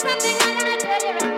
something I like.